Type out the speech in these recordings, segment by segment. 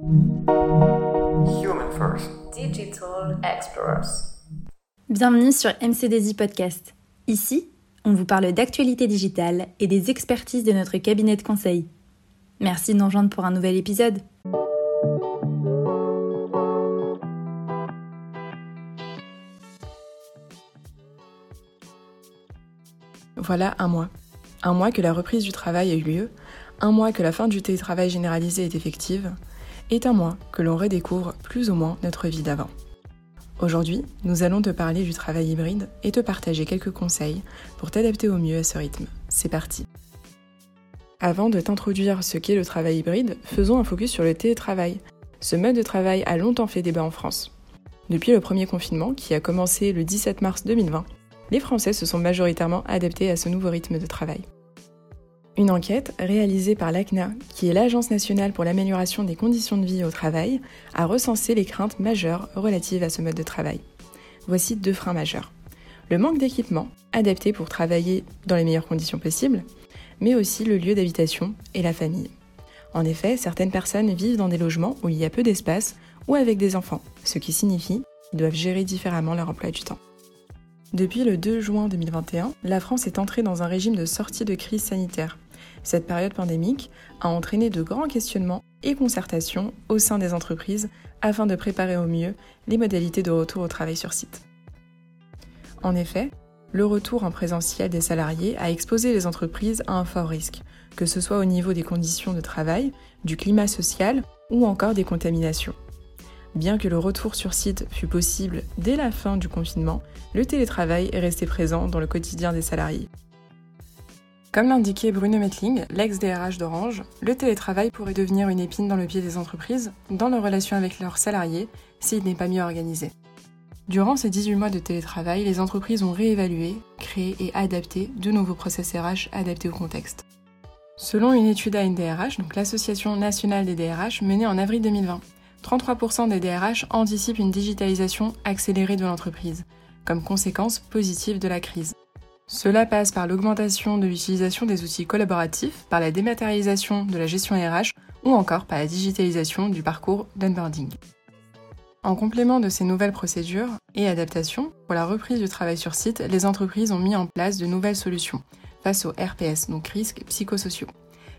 Human First. Digital Explorers. Bienvenue sur MCDZ Podcast. Ici, on vous parle d'actualité digitale et des expertises de notre cabinet de conseil. Merci de nous rejoindre pour un nouvel épisode. Voilà un mois. Un mois que la reprise du travail a eu lieu, un mois que la fin du télétravail généralisé est effective, et un mois que l'on redécouvre plus ou moins notre vie d'avant. Aujourd'hui, nous allons te parler du travail hybride et te partager quelques conseils pour t'adapter au mieux à ce rythme. C'est parti Avant de t'introduire ce qu'est le travail hybride, faisons un focus sur le télétravail. Ce mode de travail a longtemps fait débat en France. Depuis le premier confinement, qui a commencé le 17 mars 2020, les Français se sont majoritairement adaptés à ce nouveau rythme de travail. Une enquête réalisée par l'ACNA, qui est l'Agence nationale pour l'amélioration des conditions de vie au travail, a recensé les craintes majeures relatives à ce mode de travail. Voici deux freins majeurs. Le manque d'équipement, adapté pour travailler dans les meilleures conditions possibles, mais aussi le lieu d'habitation et la famille. En effet, certaines personnes vivent dans des logements où il y a peu d'espace ou avec des enfants, ce qui signifie qu'ils doivent gérer différemment leur emploi du temps. Depuis le 2 juin 2021, la France est entrée dans un régime de sortie de crise sanitaire. Cette période pandémique a entraîné de grands questionnements et concertations au sein des entreprises afin de préparer au mieux les modalités de retour au travail sur site. En effet, le retour en présentiel des salariés a exposé les entreprises à un fort risque, que ce soit au niveau des conditions de travail, du climat social ou encore des contaminations. Bien que le retour sur site fût possible dès la fin du confinement, le télétravail est resté présent dans le quotidien des salariés. Comme l'indiquait Bruno Metling, l'ex-DRH d'Orange, le télétravail pourrait devenir une épine dans le pied des entreprises dans leur relation avec leurs salariés s'il n'est pas mieux organisé. Durant ces 18 mois de télétravail, les entreprises ont réévalué, créé et adapté de nouveaux process RH adaptés au contexte. Selon une étude ANDRH, donc l'Association nationale des DRH, menée en avril 2020, 33% des DRH anticipent une digitalisation accélérée de l'entreprise, comme conséquence positive de la crise. Cela passe par l'augmentation de l'utilisation des outils collaboratifs, par la dématérialisation de la gestion RH ou encore par la digitalisation du parcours d'onboarding. En complément de ces nouvelles procédures et adaptations, pour la reprise du travail sur site, les entreprises ont mis en place de nouvelles solutions face aux RPS, donc risques psychosociaux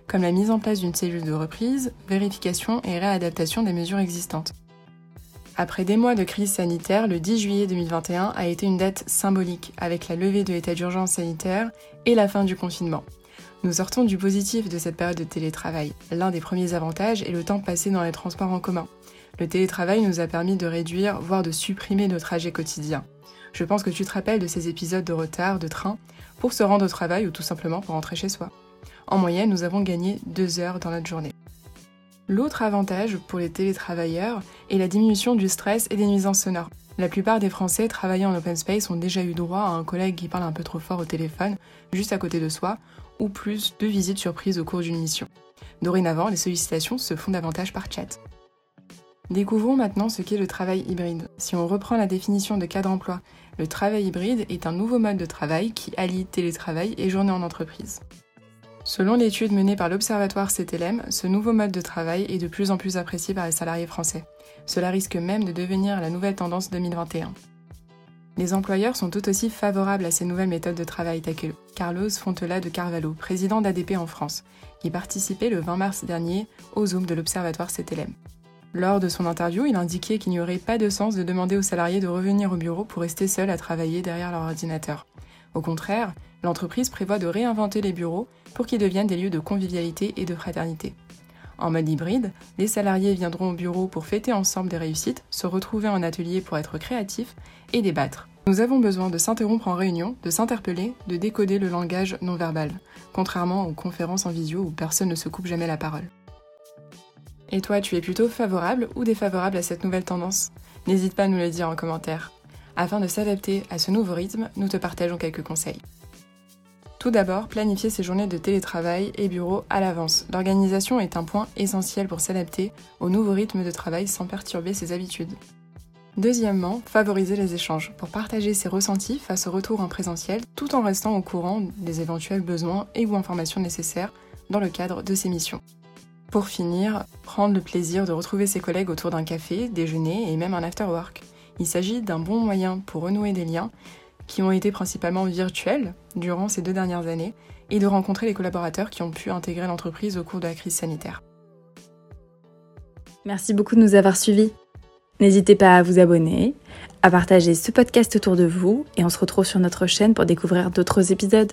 comme la mise en place d'une cellule de reprise, vérification et réadaptation des mesures existantes. Après des mois de crise sanitaire, le 10 juillet 2021 a été une date symbolique avec la levée de l'état d'urgence sanitaire et la fin du confinement. Nous sortons du positif de cette période de télétravail. L'un des premiers avantages est le temps passé dans les transports en commun. Le télétravail nous a permis de réduire, voire de supprimer nos trajets quotidiens. Je pense que tu te rappelles de ces épisodes de retard de train pour se rendre au travail ou tout simplement pour rentrer chez soi. En moyenne, nous avons gagné deux heures dans notre journée. L'autre avantage pour les télétravailleurs est la diminution du stress et des nuisances sonores. La plupart des Français travaillant en open space ont déjà eu droit à un collègue qui parle un peu trop fort au téléphone, juste à côté de soi, ou plus de visites surprises au cours d'une mission. Dorénavant, les sollicitations se font davantage par chat. Découvrons maintenant ce qu'est le travail hybride. Si on reprend la définition de cadre emploi, le travail hybride est un nouveau mode de travail qui allie télétravail et journée en entreprise. Selon l'étude menée par l'Observatoire CTLM, ce nouveau mode de travail est de plus en plus apprécié par les salariés français. Cela risque même de devenir la nouvelle tendance 2021. Les employeurs sont tout aussi favorables à ces nouvelles méthodes de travail, que Carlos Fontela de Carvalho, président d'ADP en France, qui participait le 20 mars dernier au Zoom de l'Observatoire CTLM. Lors de son interview, il indiquait qu'il n'y aurait pas de sens de demander aux salariés de revenir au bureau pour rester seuls à travailler derrière leur ordinateur. Au contraire, l'entreprise prévoit de réinventer les bureaux pour qu'ils deviennent des lieux de convivialité et de fraternité. En mode hybride, les salariés viendront au bureau pour fêter ensemble des réussites, se retrouver en atelier pour être créatifs et débattre. Nous avons besoin de s'interrompre en réunion, de s'interpeller, de décoder le langage non verbal, contrairement aux conférences en visio où personne ne se coupe jamais la parole. Et toi, tu es plutôt favorable ou défavorable à cette nouvelle tendance? N'hésite pas à nous le dire en commentaire. Afin de s'adapter à ce nouveau rythme, nous te partageons quelques conseils. Tout d'abord, planifier ses journées de télétravail et bureau à l'avance. L'organisation est un point essentiel pour s'adapter au nouveau rythme de travail sans perturber ses habitudes. Deuxièmement, favoriser les échanges pour partager ses ressentis face au retour en présentiel tout en restant au courant des éventuels besoins et ou informations nécessaires dans le cadre de ses missions. Pour finir, prendre le plaisir de retrouver ses collègues autour d'un café, déjeuner et même un after-work. Il s'agit d'un bon moyen pour renouer des liens qui ont été principalement virtuels durant ces deux dernières années et de rencontrer les collaborateurs qui ont pu intégrer l'entreprise au cours de la crise sanitaire. Merci beaucoup de nous avoir suivis. N'hésitez pas à vous abonner, à partager ce podcast autour de vous et on se retrouve sur notre chaîne pour découvrir d'autres épisodes.